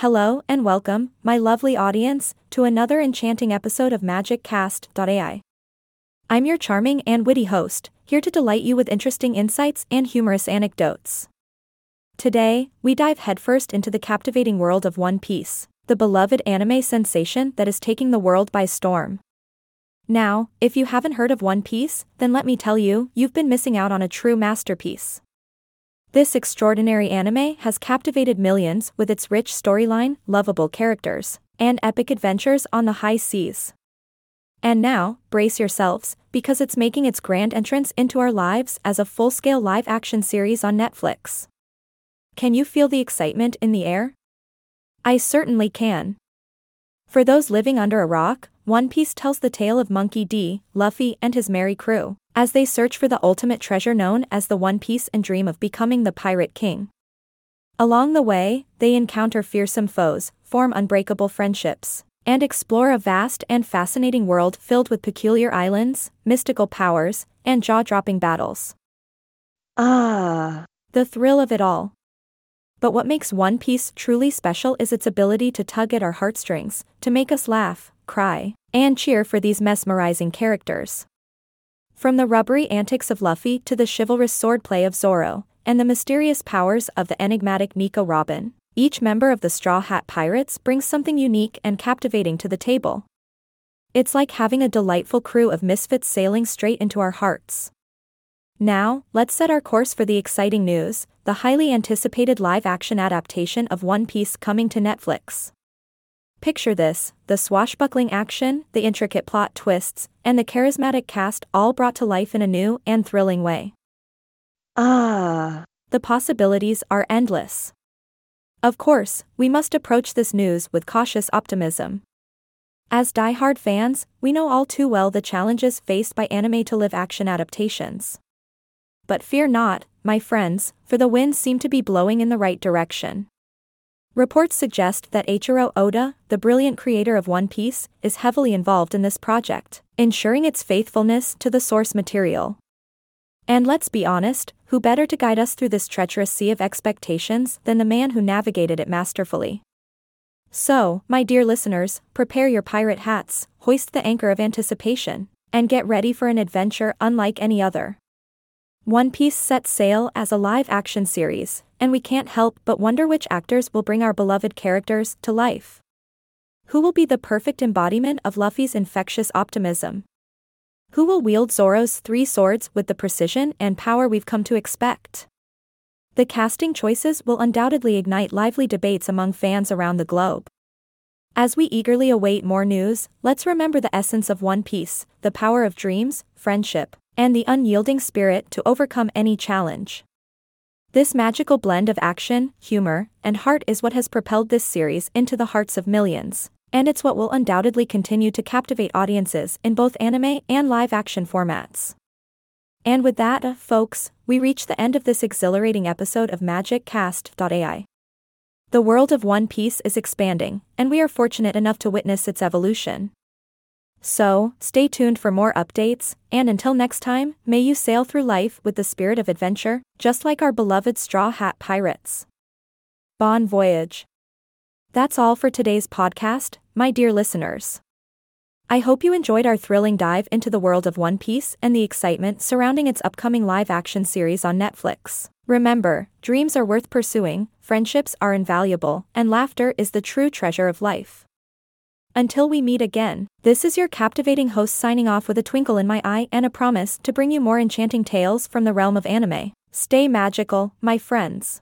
Hello and welcome, my lovely audience, to another enchanting episode of MagicCast.ai. I'm your charming and witty host, here to delight you with interesting insights and humorous anecdotes. Today, we dive headfirst into the captivating world of One Piece, the beloved anime sensation that is taking the world by storm. Now, if you haven't heard of One Piece, then let me tell you, you've been missing out on a true masterpiece. This extraordinary anime has captivated millions with its rich storyline, lovable characters, and epic adventures on the high seas. And now, brace yourselves, because it's making its grand entrance into our lives as a full scale live action series on Netflix. Can you feel the excitement in the air? I certainly can. For those living under a rock, One Piece tells the tale of Monkey D, Luffy, and his merry crew as they search for the ultimate treasure known as the One Piece and dream of becoming the Pirate King. Along the way, they encounter fearsome foes, form unbreakable friendships, and explore a vast and fascinating world filled with peculiar islands, mystical powers, and jaw dropping battles. Ah, The thrill of it all. But what makes One Piece truly special is its ability to tug at our heartstrings, to make us laugh, cry, and cheer for these mesmerizing characters. From the rubbery antics of Luffy to the chivalrous swordplay of Zoro, and the mysterious powers of the enigmatic Nico Robin, each member of the Straw Hat Pirates brings something unique and captivating to the table. It's like having a delightful crew of misfits sailing straight into our hearts. Now, let's set our course for the exciting news the highly anticipated live action adaptation of One Piece coming to Netflix. Picture this the swashbuckling action, the intricate plot twists, and the charismatic cast all brought to life in a new and thrilling way. ah, The possibilities are endless. Of course, we must approach this news with cautious optimism. As die-hard fans, we know all too well the challenges faced by anime to live action adaptations. But fear not, my friends, for the winds seem to be blowing in the right direction. Reports suggest that Eiichiro Oda, the brilliant creator of One Piece, is heavily involved in this project, ensuring its faithfulness to the source material. And let's be honest, who better to guide us through this treacherous sea of expectations than the man who navigated it masterfully? So, my dear listeners, prepare your pirate hats, hoist the anchor of anticipation, and get ready for an adventure unlike any other. One Piece sets sail as a live action series, and we can't help but wonder which actors will bring our beloved characters to life. Who will be the perfect embodiment of Luffy's infectious optimism? Who will wield Zoro's three swords with the precision and power we've come to expect? The casting choices will undoubtedly ignite lively debates among fans around the globe. As we eagerly await more news, let's remember the essence of One Piece the power of dreams, friendship, and the unyielding spirit to overcome any challenge. This magical blend of action, humor, and heart is what has propelled this series into the hearts of millions, and it's what will undoubtedly continue to captivate audiences in both anime and live action formats. And with that, folks, we reach the end of this exhilarating episode of MagicCast.ai. The world of One Piece is expanding, and we are fortunate enough to witness its evolution. So, stay tuned for more updates, and until next time, may you sail through life with the spirit of adventure, just like our beloved Straw Hat Pirates. Bon voyage. That's all for today's podcast, my dear listeners. I hope you enjoyed our thrilling dive into the world of One Piece and the excitement surrounding its upcoming live action series on Netflix. Remember, dreams are worth pursuing, friendships are invaluable, and laughter is the true treasure of life. Until we meet again, this is your captivating host signing off with a twinkle in my eye and a promise to bring you more enchanting tales from the realm of anime. Stay magical, my friends.